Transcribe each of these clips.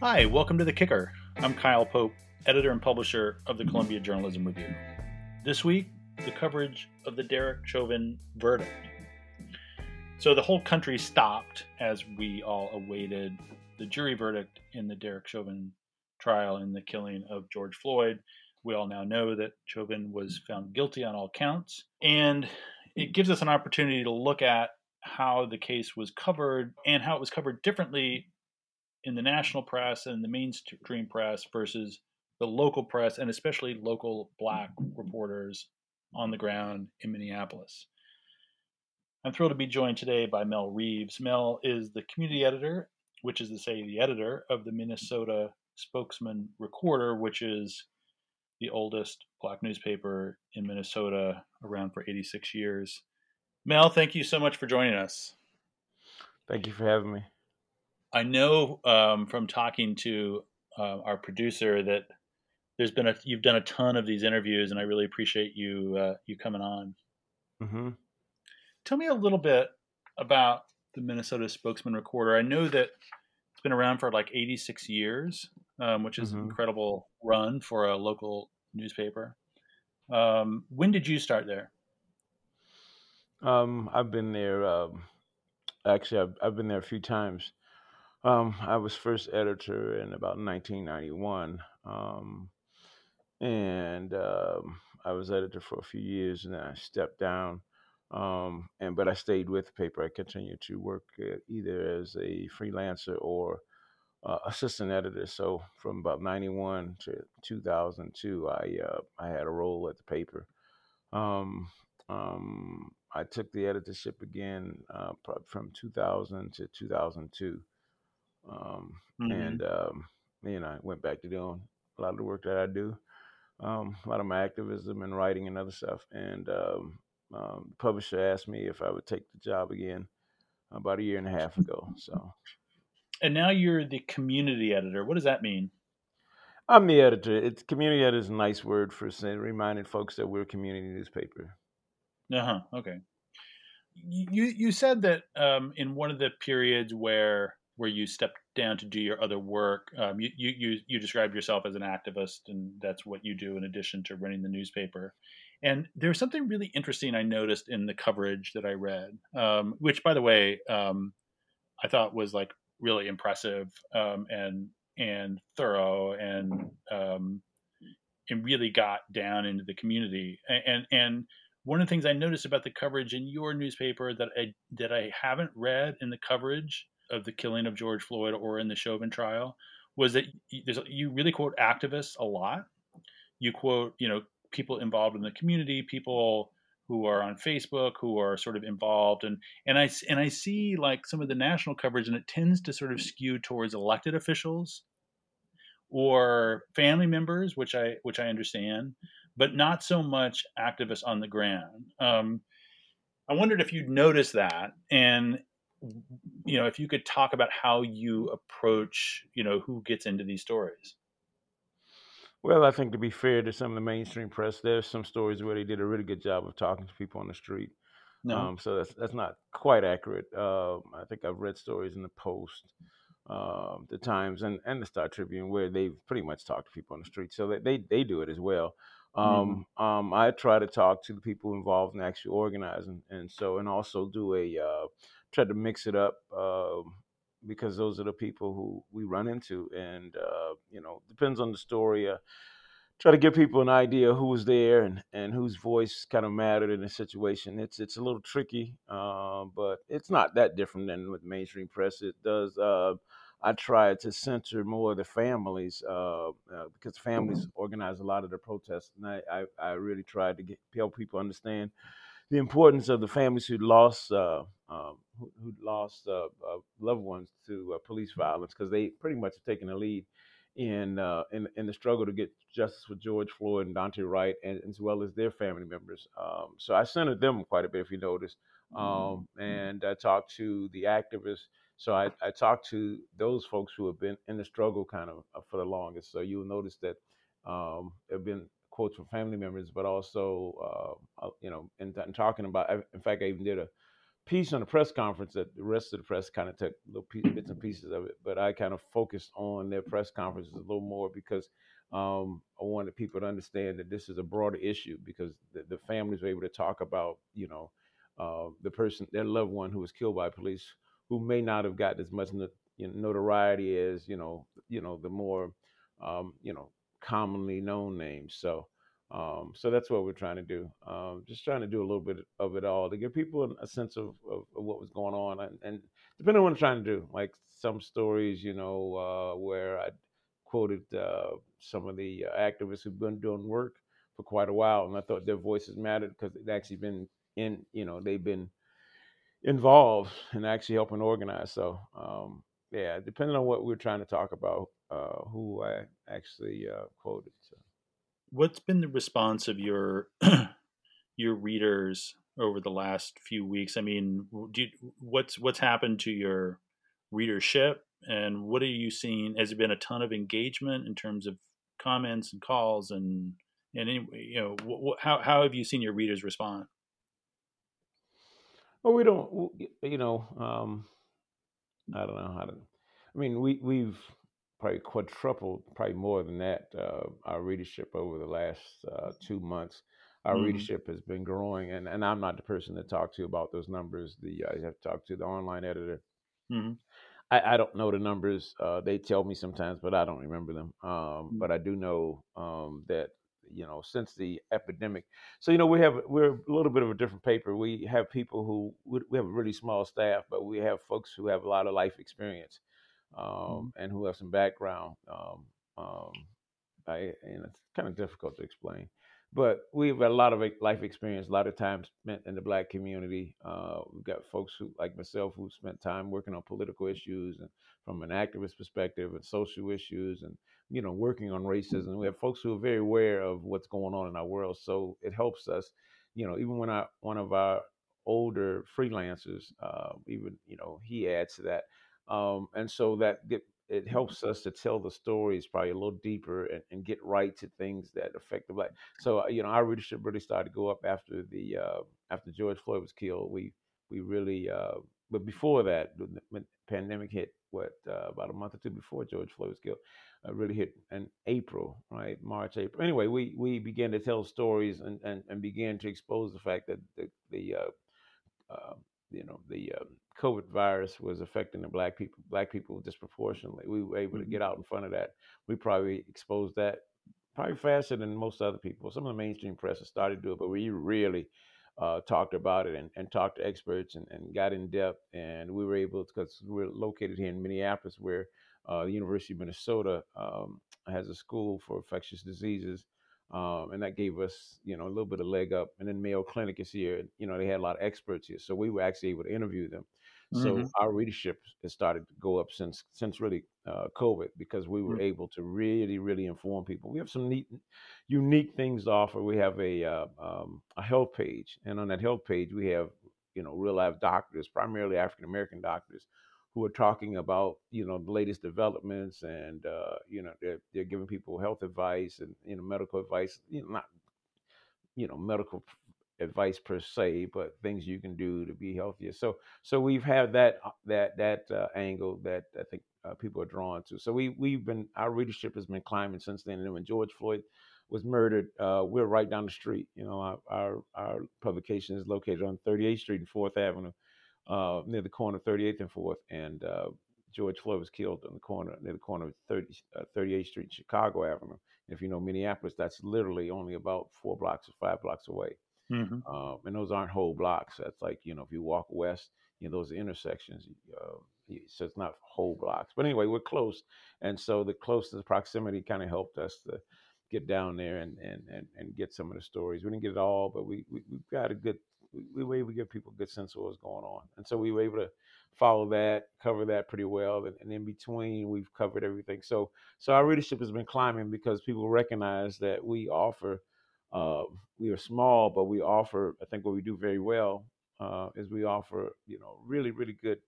Hi, welcome to The Kicker. I'm Kyle Pope, editor and publisher of the Columbia Journalism Review. This week, the coverage of the Derek Chauvin verdict. So the whole country stopped as we all awaited the jury verdict in the Derek Chauvin trial in the killing of George Floyd. We all now know that Chauvin was found guilty on all counts. And it gives us an opportunity to look at how the case was covered and how it was covered differently in the national press and the mainstream press versus the local press and especially local black reporters on the ground in Minneapolis. I'm thrilled to be joined today by Mel Reeves. Mel is the community editor, which is to say, the editor of the Minnesota Spokesman Recorder, which is the oldest black newspaper in Minnesota, around for 86 years. Mel, thank you so much for joining us. Thank you for having me. I know um, from talking to uh, our producer that there's been a you've done a ton of these interviews, and I really appreciate you uh, you coming on. Mm-hmm. Tell me a little bit about the Minnesota Spokesman Recorder. I know that it's been around for like 86 years, um, which is mm-hmm. an incredible run for a local newspaper. Um, when did you start there? Um, I've been there. Um, actually, I've, I've, been there a few times. Um, I was first editor in about 1991, um, and um, I was editor for a few years, and then I stepped down. Um, and but I stayed with the paper. I continued to work uh, either as a freelancer or uh, assistant editor. So from about 91 to 2002, I uh, I had a role at the paper. Um, um, I took the editorship again uh, from 2000 to 2002, um, mm-hmm. and um, you know I went back to doing a lot of the work that I do, um, a lot of my activism and writing and other stuff. And um, um, the publisher asked me if I would take the job again about a year and a half ago. So, and now you're the community editor. What does that mean? I'm the editor. It's community editor is a nice word for saying, reminding folks that we're a community newspaper. Uh huh. Okay. You you said that um, in one of the periods where where you stepped down to do your other work, um, you, you you described yourself as an activist, and that's what you do in addition to running the newspaper. And there's something really interesting I noticed in the coverage that I read, um, which, by the way, um, I thought was like really impressive um, and and thorough and um, and really got down into the community and and one of the things I noticed about the coverage in your newspaper that I that I haven't read in the coverage of the killing of George Floyd or in the Chauvin trial was that you really quote activists a lot. You quote, you know, people involved in the community, people who are on Facebook, who are sort of involved, and and I and I see like some of the national coverage, and it tends to sort of skew towards elected officials or family members, which I which I understand but not so much activists on the ground. Um, I wondered if you'd noticed that, and you know, if you could talk about how you approach, you know, who gets into these stories. Well, I think to be fair to some of the mainstream press, there's some stories where they did a really good job of talking to people on the street. No. Um, so that's that's not quite accurate. Uh, I think I've read stories in the Post, uh, the Times, and, and the Star Tribune where they've pretty much talked to people on the street. So they they, they do it as well. Um, mm-hmm. um, I try to talk to the people involved in actually organizing, and so and also do a uh, try to mix it up uh, because those are the people who we run into, and uh, you know depends on the story. Uh, try to give people an idea who was there and, and whose voice kind of mattered in the situation. It's it's a little tricky, uh, but it's not that different than with mainstream press. It does uh, I tried to center more of the families uh, uh, because families mm-hmm. organize a lot of the protests, and I, I, I really tried to get, help people understand the importance of the families who lost uh, um, who, who, lost uh, uh, loved ones to uh, police violence because they pretty much have taken the lead in, in in the struggle to get justice for George Floyd and Daunte Wright, and, as well as their family members. Um, so I centered them quite a bit, if you notice, um, mm-hmm. and I talked to the activists so I, I talked to those folks who have been in the struggle kind of uh, for the longest. So you'll notice that um, there have been quotes from family members, but also, uh, uh you know, in, talking about, in fact, I even did a piece on the press conference that the rest of the press kind of took little bits and pieces of it, but I kind of focused on their press conferences a little more because um, I wanted people to understand that this is a broader issue because the, the families were able to talk about, you know, uh, the person, their loved one who was killed by police, who may not have gotten as much you know, notoriety as, you know, you know, the more, um, you know, commonly known names. So, um, so that's what we're trying to do. Um, just trying to do a little bit of it all to give people a sense of, of, of what was going on, and, and, depending on what I'm trying to do. Like some stories, you know, uh, where I quoted uh, some of the uh, activists who've been doing work for quite a while, and I thought their voices mattered because they've actually been in, you know, they've been involved and actually helping organize. So, um, yeah, depending on what we're trying to talk about, uh, who I actually uh, quoted. So what's been the response of your your readers over the last few weeks? I mean, you, what's what's happened to your readership, and what are you seeing? Has there been a ton of engagement in terms of comments and calls, and and anyway, you know, wh- how how have you seen your readers respond? Well, we don't, you know, um, I don't know how to. I mean, we we've probably quadrupled, probably more than that, uh, our readership over the last uh, two months. Our mm-hmm. readership has been growing, and, and I'm not the person to talk to about those numbers. The I have to talk to the online editor. Mm-hmm. I, I, don't know the numbers. Uh, they tell me sometimes, but I don't remember them. Um, mm-hmm. But I do know um, that you know since the epidemic. So you know we have we're a little bit of a different paper. We have people who we have a really small staff, but we have folks who have a lot of life experience um, mm-hmm. and who have some background. Um, um, I, and it's kind of difficult to explain, but we've a lot of life experience, a lot of time spent in the black community. Uh, we've got folks who, like myself, who spent time working on political issues and from an activist perspective and social issues and you know working on racism. We have folks who are very aware of what's going on in our world, so it helps us. You know, even when I, one of our older freelancers, uh, even you know, he adds to that um, and so that it, it helps us to tell the stories probably a little deeper and, and, get right to things that affect the black. So uh, you know, our readership really started to go up after the uh, after George Floyd was killed. We we really, uh, but before that, when the pandemic hit. What uh, about a month or two before George Floyd was killed? Uh, really hit in April, right? March, April. Anyway, we we began to tell stories and and, and began to expose the fact that the the uh, you know the um, COVID virus was affecting the black people, black people disproportionately. We were able mm-hmm. to get out in front of that. We probably exposed that probably faster than most other people. Some of the mainstream press has started to do it, but we really uh, talked about it and, and talked to experts and, and, got in depth. And we were able, because we're located here in Minneapolis, where uh, the University of Minnesota um, has a school for infectious diseases. Um, and that gave us, you know, a little bit of leg up. And then Mayo Clinic is here. You know, they had a lot of experts here, so we were actually able to interview them. Mm-hmm. So our readership has started to go up since since really uh, COVID because we were mm-hmm. able to really really inform people. We have some neat, unique things to offer. We have a uh, um, a health page, and on that health page we have you know real life doctors, primarily African American doctors, who are talking about you know the latest developments and uh, you know they're, they're giving people health advice and you know medical advice you know not you know medical advice per se, but things you can do to be healthier. So so we've had that uh, that that uh, angle that I think uh, people are drawn to. So we we've been our readership has been climbing since then. And when George Floyd was murdered, uh, we're right down the street. You know, our, our, our publication is located on 38th Street and Fourth Avenue, uh, near the corner of 38th and Fourth, and uh, George Floyd was killed on the corner near the corner of 30, 38th Street, and Chicago Avenue. And If you know Minneapolis, that's literally only about four blocks or five blocks away. Mm-hmm. Um, and those aren't whole blocks. That's like you know if you walk west, you know those intersections. Uh, so it's not whole blocks. But anyway, we're close, and so the closest proximity kind of helped us to get down there and, and and and get some of the stories. We didn't get it all, but we we, we got a good. We were able to give people a good sense of what was going on, and so we were able to follow that, cover that pretty well, and, and in between we've covered everything. So so our readership has been climbing because people recognize that we offer uh, we are small, but we offer. I think what we do very well uh, is we offer, you know, really, really good.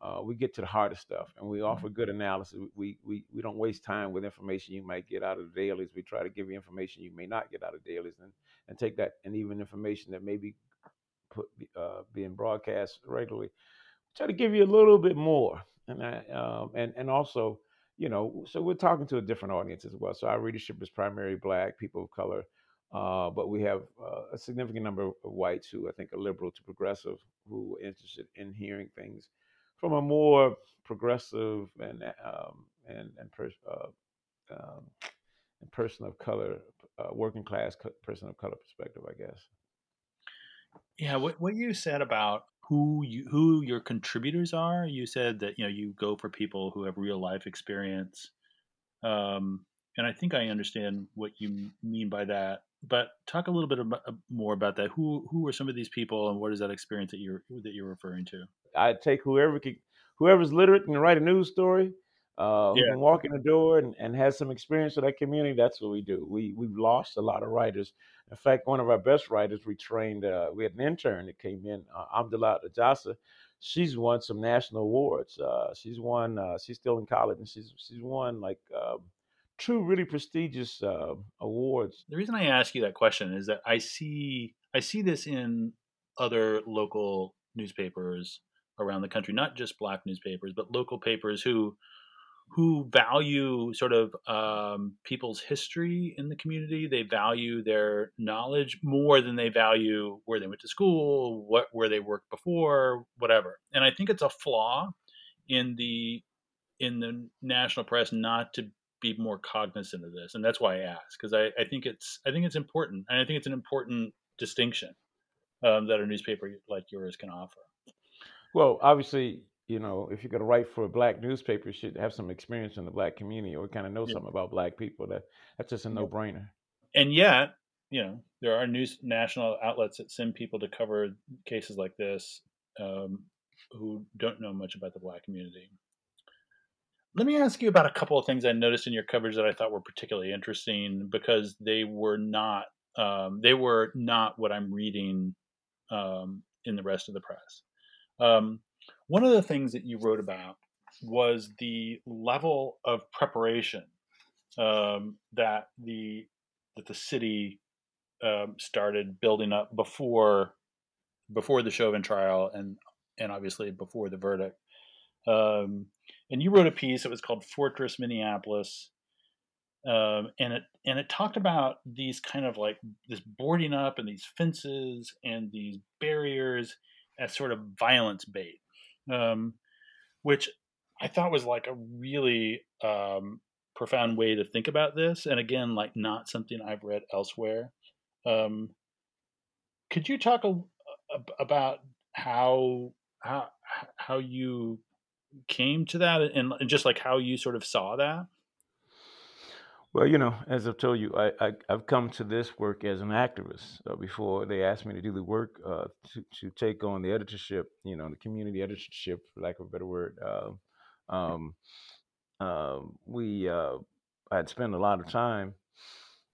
Uh, we get to the heart of stuff, and we mm-hmm. offer good analysis. We we we don't waste time with information you might get out of the dailies. We try to give you information you may not get out of dailies, and and take that and even information that maybe put, uh, being broadcast regularly. Try to give you a little bit more, and I, um, and and also, you know, so we're talking to a different audience as well. So our readership is primarily black people of color, uh, but we have uh, a significant number of whites who I think are liberal to progressive who are interested in hearing things from a more progressive and um, and and per, uh, um, and person of color, uh, working class person of color perspective, I guess. Yeah, what what you said about who you who your contributors are. You said that you know you go for people who have real life experience, um, and I think I understand what you mean by that. But talk a little bit about, more about that. Who who are some of these people, and what is that experience that you're that you're referring to? I take whoever can, whoever's literate and write a news story, uh, who can walk in the door and, and has some experience with that community. That's what we do. We we've lost a lot of writers. In fact, one of our best writers we trained. Uh, we had an intern that came in, uh, Amudalat Ajasa. She's won some national awards. Uh, she's won. Uh, she's still in college, and she's she's won like. Um, two really prestigious uh, awards. The reason I ask you that question is that I see I see this in other local newspapers around the country, not just black newspapers, but local papers who who value sort of um, people's history in the community. They value their knowledge more than they value where they went to school, what where they worked before, whatever. And I think it's a flaw in the in the national press not to be more cognizant of this, and that's why I ask because I, I think it's I think it's important, and I think it's an important distinction um, that a newspaper like yours can offer. Well, obviously, you know, if you're going to write for a black newspaper, you should have some experience in the black community or kind of know yeah. something about black people. That that's just a no brainer. And yet, you know, there are news national outlets that send people to cover cases like this um, who don't know much about the black community. Let me ask you about a couple of things I noticed in your coverage that I thought were particularly interesting because they were not um, they were not what I'm reading um, in the rest of the press. Um, one of the things that you wrote about was the level of preparation um, that the that the city um, started building up before before the Chauvin trial and and obviously before the verdict. Um, and you wrote a piece. It was called Fortress Minneapolis, um, and it and it talked about these kind of like this boarding up and these fences and these barriers as sort of violence bait, um, which I thought was like a really um, profound way to think about this. And again, like not something I've read elsewhere. Um, could you talk a, a, about how how how you came to that and, just like how you sort of saw that? Well, you know, as I've told you, I, I have come to this work as an activist. Uh, before they asked me to do the work uh, to to take on the editorship, you know, the community editorship, for lack of a better word. Uh, um, we uh, I had spent a lot of time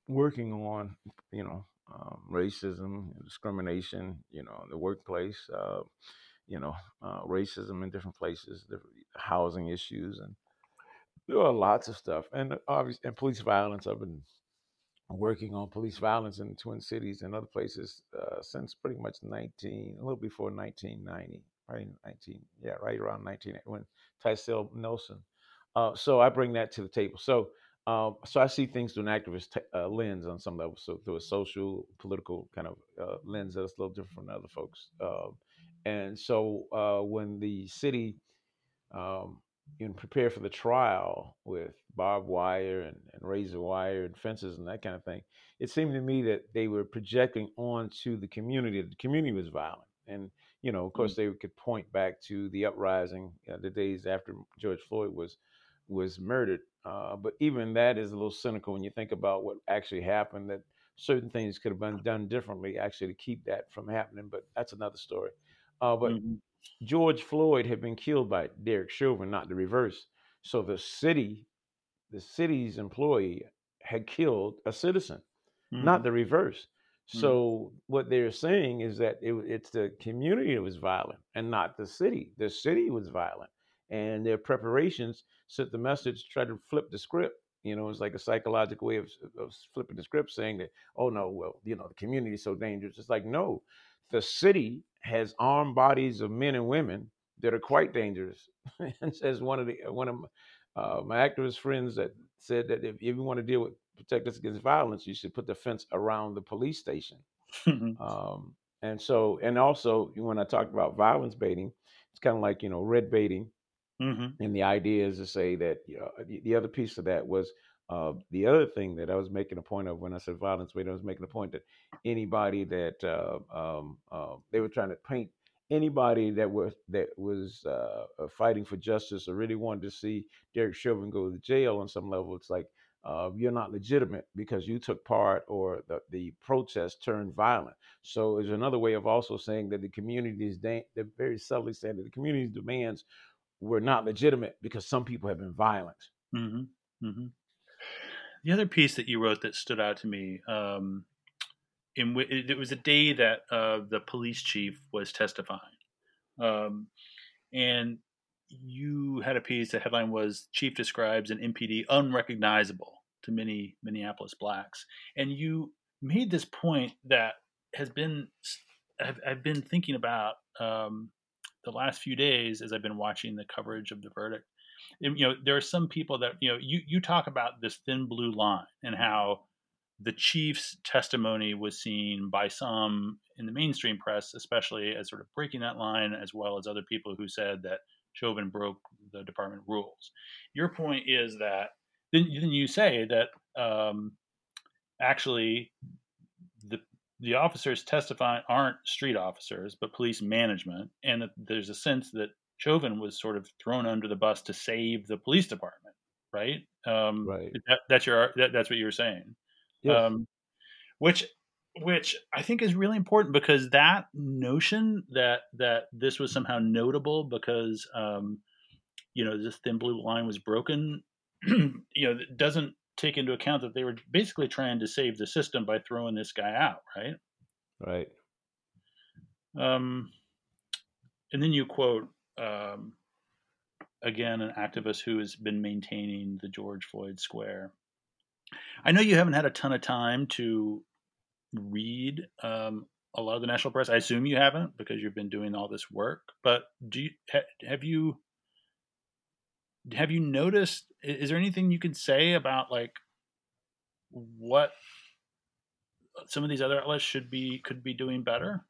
working on, you know, um, racism, and discrimination, you know, in the workplace, uh, you know, uh, racism in different places, housing issues, and there are lots of stuff, and obviously, and police violence. I've been working on police violence in the Twin Cities and other places uh, since pretty much 19, a little before 1990, right? 19, yeah, right around 19 when Tycel Nelson. Uh, so I bring that to the table. So, um, so I see things through an activist t- uh, lens on some level, so through a social, political kind of uh, lens that's a little different from other folks. Um, and so uh, when the city um, you know, prepare for the trial with barbed wire and, and razor wire and fences and that kind of thing, it seemed to me that they were projecting onto the community that the community was violent. And, you know, of course, mm-hmm. they could point back to the uprising, uh, the days after George Floyd was was murdered. Uh, but even that is a little cynical when you think about what actually happened. That certain things could have been done differently, actually, to keep that from happening. But that's another story. Uh, but mm-hmm. George Floyd had been killed by Derek Chauvin, not the reverse. So the city, the city's employee had killed a citizen, mm-hmm. not the reverse. Mm-hmm. So what they're saying is that it, it's the community that was violent and not the city. The city was violent, and their preparations sent the message, try to flip the script. You know, it's like a psychological way of, of flipping the script, saying that, oh no, well, you know, the community is so dangerous. It's like no, the city has armed bodies of men and women that are quite dangerous. and says one of the one of my, uh, my activist friends that said that if, if you want to deal with protect us against violence, you should put the fence around the police station. um, and so, and also when I talked about violence baiting, it's kind of like you know red baiting, mm-hmm. and the idea is to say that you know, the, the other piece of that was uh, the other thing that I was making a point of when I said violence I was making a point that anybody that uh, um, uh, they were trying to paint anybody that was that was uh, uh, fighting for justice or really wanted to see Derek Chauvin go to jail on some level, it's like uh, you're not legitimate because you took part or the, the protest turned violent. So it's another way of also saying that the community's they're very subtly saying that the community's demands were not legitimate because some people have been violent. Mm-hmm. Mm-hmm. The other piece that you wrote that stood out to me, um, in it was a day that uh, the police chief was testifying, um, and you had a piece. The headline was "Chief describes an MPD unrecognizable to many Minneapolis blacks," and you made this point that has been I've, I've been thinking about um, the last few days as I've been watching the coverage of the verdict. You know, there are some people that you know you you talk about this thin blue line and how the chief's testimony was seen by some in the mainstream press, especially as sort of breaking that line, as well as other people who said that Chauvin broke the department rules. Your point is that then, then you say that um, actually the the officers testifying aren't street officers but police management, and that there's a sense that Chauvin was sort of thrown under the bus to save the police department, right? Um, right. That, that's your that, that's what you were saying. Yes. Um, which which I think is really important because that notion that that this was somehow notable because um, you know this thin blue line was broken, you know, doesn't take into account that they were basically trying to save the system by throwing this guy out, right? Right. Um, and then you quote um, again an activist who has been maintaining the George Floyd Square. I know you haven't had a ton of time to read um, a lot of the national press. I assume you haven't because you've been doing all this work. But do you have you have you noticed? Is there anything you can say about like what some of these other outlets should be could be doing better?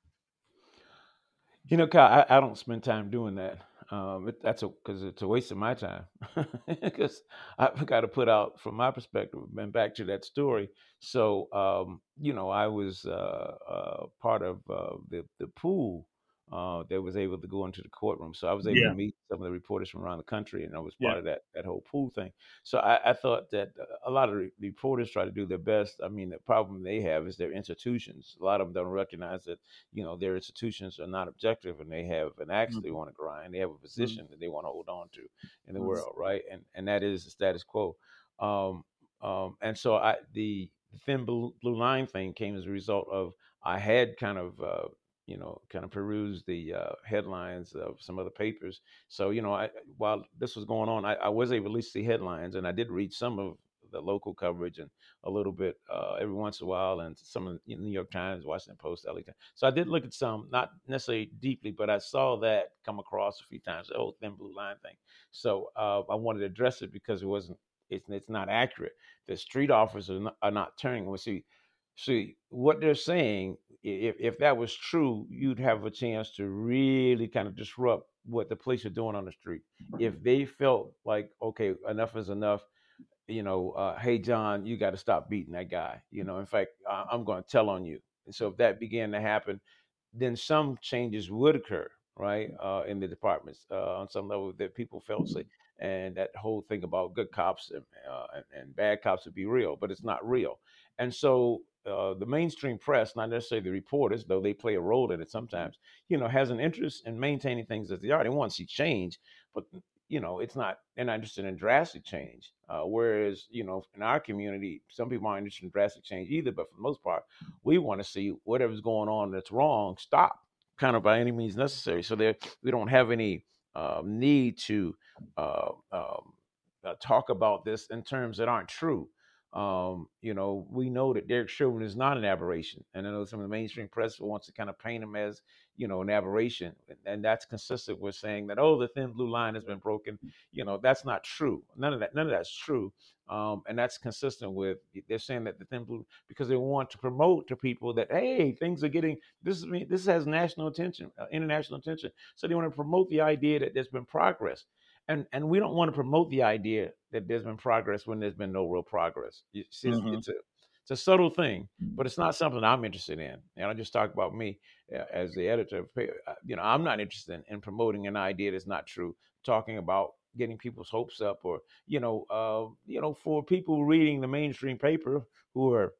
You know, Kyle, I, I don't spend time doing that. Um, it, that's because it's a waste of my time because I've got to put out from my perspective and back to that story. So um, you know, I was uh, uh, part of uh, the the pool uh, that was able to go into the courtroom. So I was able yeah. to meet some of the reporters from around the country, and I was part yeah. of that that whole pool thing. So I, I, thought that a lot of the reporters try to do their best. I mean, the problem they have is their institutions. A lot of them don't recognize that you know their institutions are not objective, and they have an axe mm-hmm. they want to grind. They have a mm-hmm. position mm-hmm. that they want to hold on to in the mm-hmm. world, right? And and that is the status quo. Um, um, and so I the thin blue, blue line thing came as a result of I had kind of uh, you know, kind of peruse the uh, headlines of some other papers. So, you know, I, while this was going on, I, I, was able to see headlines, and I did read some of the local coverage and a little bit uh, every once in a while, and some of the New York Times, Washington Post, LA Times. So I did look at some, not necessarily deeply, but I saw that come across a few times, the whole thin blue line thing. So uh, I wanted to address it because it wasn't, it's, it's not accurate. The street officers are not, are not turning. Well, see, see what they're saying if, if that was true you'd have a chance to really kind of disrupt what the police are doing on the street. If they felt like okay enough is enough you know uh, hey john you got to stop beating that guy you know in fact I- i'm going to tell on you. And so if that began to happen then some changes would occur right uh, in the departments uh, on some level that people felt safe. And that whole thing about good cops and, uh, and, and bad cops would be real but it's not real. And so uh, the mainstream press, not necessarily the reporters, though they play a role in it sometimes, you know, has an interest in maintaining things as they are. They want to see change, but you know, it's not. They're not interested in drastic change. Uh, whereas, you know, in our community, some people aren't interested in drastic change either. But for the most part, we want to see whatever's going on that's wrong stop, kind of by any means necessary. So there, we don't have any uh, need to uh, um, uh, talk about this in terms that aren't true Um, you know, we know that Derek Chauvin is not an aberration, and I know some of the mainstream press wants to kind of paint him as, you know, an aberration, and that's consistent with saying that oh, the thin blue line has been broken. You know, that's not true. None of that, none of that's true, um, and that's consistent with they're saying that the thin blue because they want to promote to people that hey, things are getting this. is This has national attention, uh, international attention, so they want to promote the idea that there's been progress and and we don't want to promote the idea that there's been progress when there's been no real progress. You see, it's, mm-hmm. it's, a it's a subtle thing, but it's not something I'm interested in. And I just talk about me uh, as the editor. Uh, you know, I'm not interested in, in, promoting an idea that's not true. Talking about getting people's hopes up, or you know, uh, you know, for people reading the mainstream paper who are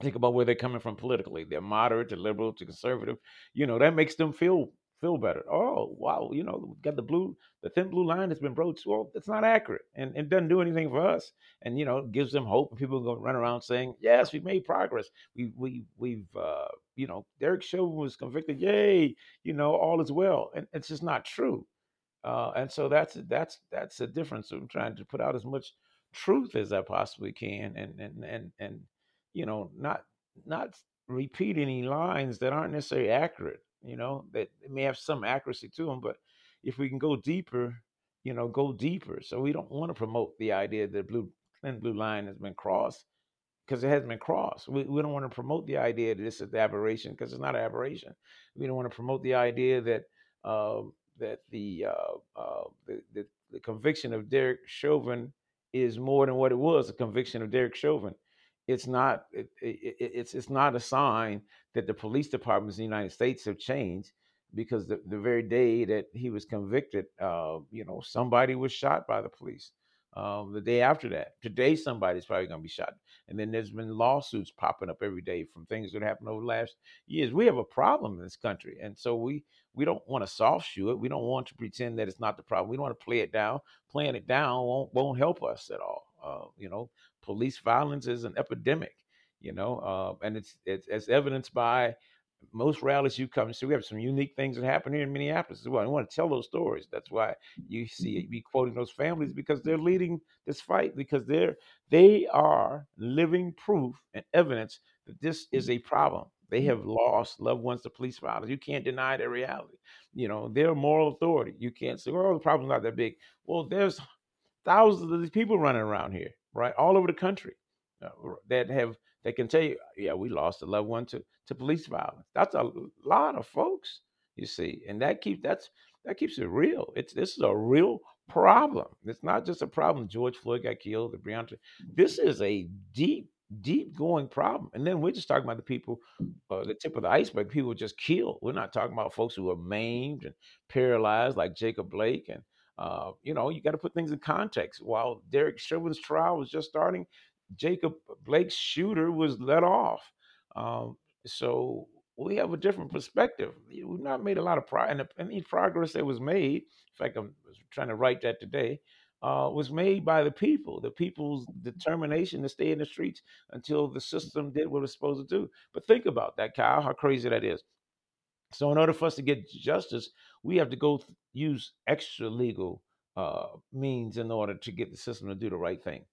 think about where they're coming from politically. They're moderate to liberal to conservative. You know, that makes them feel feel better. Oh, wow, you know, got the blue, the thin blue line that's been broached. Well, that's not accurate and it doesn't do anything for us. And, you know, gives them hope. And people go run around saying, yes, we've made progress. We, we, we've, uh, you know, Derek Chauvin was convicted. Yay, you know, all is well. And it's just not true. Uh, and so that's, that's, that's the difference. I'm trying to put out as much truth as I possibly can and, and, and, and, you know, not, not repeat any lines that aren't necessarily accurate you know, that may have some accuracy to them, but if we can go deeper, you know, go deeper. So we don't want to promote the idea that blue thin blue line has been crossed because it hasn't been crossed. We, we don't want to promote the idea that this is aberration because it's not an aberration. We don't want to promote the idea that uh, that the, uh, uh, the, the the conviction of Derek Chauvin is more than what it was a conviction of Derek Chauvin it's not it, it, it's it's not a sign that the police departments in the United States have changed because the, the very day that he was convicted, uh, you know, somebody was shot by the police. Um, the day after that, today somebody's probably going to be shot, and then there's been lawsuits popping up every day from things that happened over the last years. We have a problem in this country, and so we we don't want to soft shoe it. We don't want to pretend that it's not the problem. We don't want to play it down. Playing it down won't won't help us at all. Uh, you know, police violence is an epidemic. You know, uh, and it's, it's it's evidenced by most rallies you come to. We have some unique things that happen here in Minneapolis as well. I want to tell those stories. That's why you see me quoting those families because they're leading this fight because they're they are living proof and evidence that this is a problem. They have lost loved ones to police violence. You can't deny their reality. You know, they're moral authority. You can't say, "Well, the problem's not that big." Well, there's thousands of these people running around here, right, all over the country, uh, that have that can tell you, yeah, we lost a loved one to to police violence. That's a lot of folks, you see, and that keeps that's that keeps it real. It's this is a real problem. It's not just a problem. George Floyd got killed, the Breonna. This is a deep, deep going problem. And then we're just talking about the people, uh, the tip of the iceberg. People just killed. We're not talking about folks who are maimed and paralyzed, like Jacob Blake and uh, you know, you got to put things in context. While Derek Chauvin's trial was just starting, Jacob Blake's shooter was let off. Um, so we have a different perspective. We've not made a lot of progress, and any progress that was made, in fact, I'm trying to write that today, uh, was made by the people, the people's determination to stay in the streets until the system did what it was supposed to do. But think about that, Kyle, how crazy that is. So, in order for us to get justice, we have to go th- use extra legal uh, means in order to get the system to do the right thing.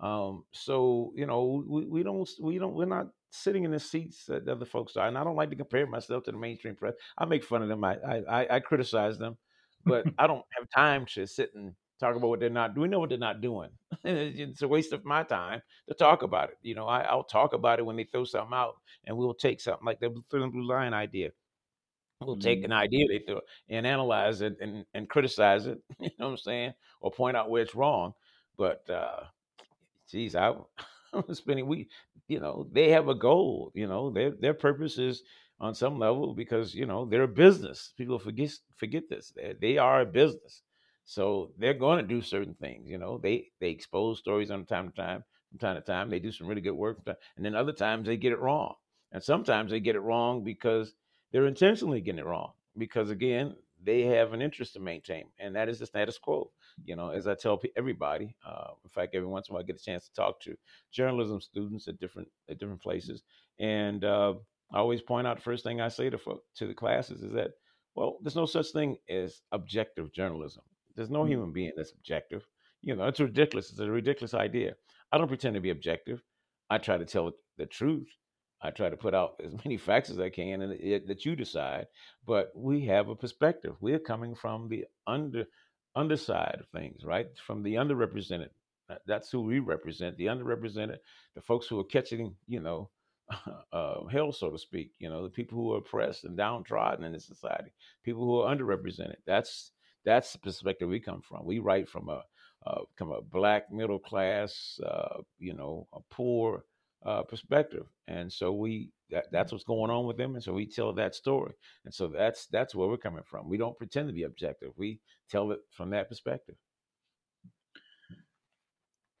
Um, so, you know, we, we don't, we don't, we're not sitting in the seats that other folks are. And I don't like to compare myself to the mainstream press. I make fun of them. I, I, I criticize them, but I don't have time to sit and talk about what they're not doing. We know what they're not doing. it's a waste of my time to talk about it. You know, I, will talk about it when they throw something out and we'll take something like the blue line idea. We'll take an mm-hmm. idea they throw and analyze it and, and criticize it, you know what I'm saying? Or point out where it's wrong. But uh geez, I I'm spending we you know, they have a goal, you know, their their purpose is on some level because, you know, they're a business. People forget forget this. They, they are a business. So they're going to do certain things, you know. They they expose stories on time to time, from time to time. They do some really good work, and then other times they get it wrong. And sometimes they get it wrong because they're intentionally getting it wrong because again they have an interest to maintain and that is the status quo you know as i tell everybody uh, in fact every once in a while i get a chance to talk to journalism students at different at different places and uh, i always point out the first thing i say to to the classes is that well there's no such thing as objective journalism there's no mm. human being that's objective You know, it's ridiculous. It's a ridiculous idea. I don't pretend to be objective. I try to tell the truth. I try to put out as many facts as I can, and it, that you decide. But we have a perspective. We're coming from the under underside of things, right? From the underrepresented. That's who we represent. The underrepresented, the folks who are catching, you know, uh, hell, so to speak. You know, the people who are oppressed and downtrodden in the society, people who are underrepresented. That's that's the perspective we come from. We write from a uh, from a black middle class, uh, you know, a poor uh, perspective, and so we that, that's what's going on with them, and so we tell that story, and so that's that's where we're coming from. We don't pretend to be objective. We tell it from that perspective.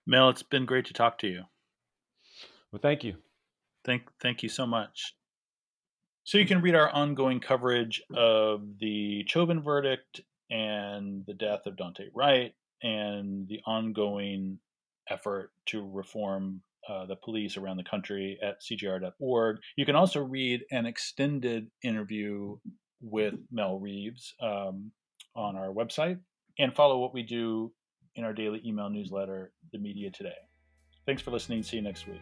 Mel, it's been great to talk to you. Well, thank you. Thank, thank you so much. So you can read our ongoing coverage of the Chauvin verdict and the death of Daunte Wright and the ongoing effort to reform uh, the police around the country at cjr.org. You can also read an extended interview with Mel Reeves um, on our website and follow what we do in our daily email newsletter, The Media Today. Thanks for listening. See you next week.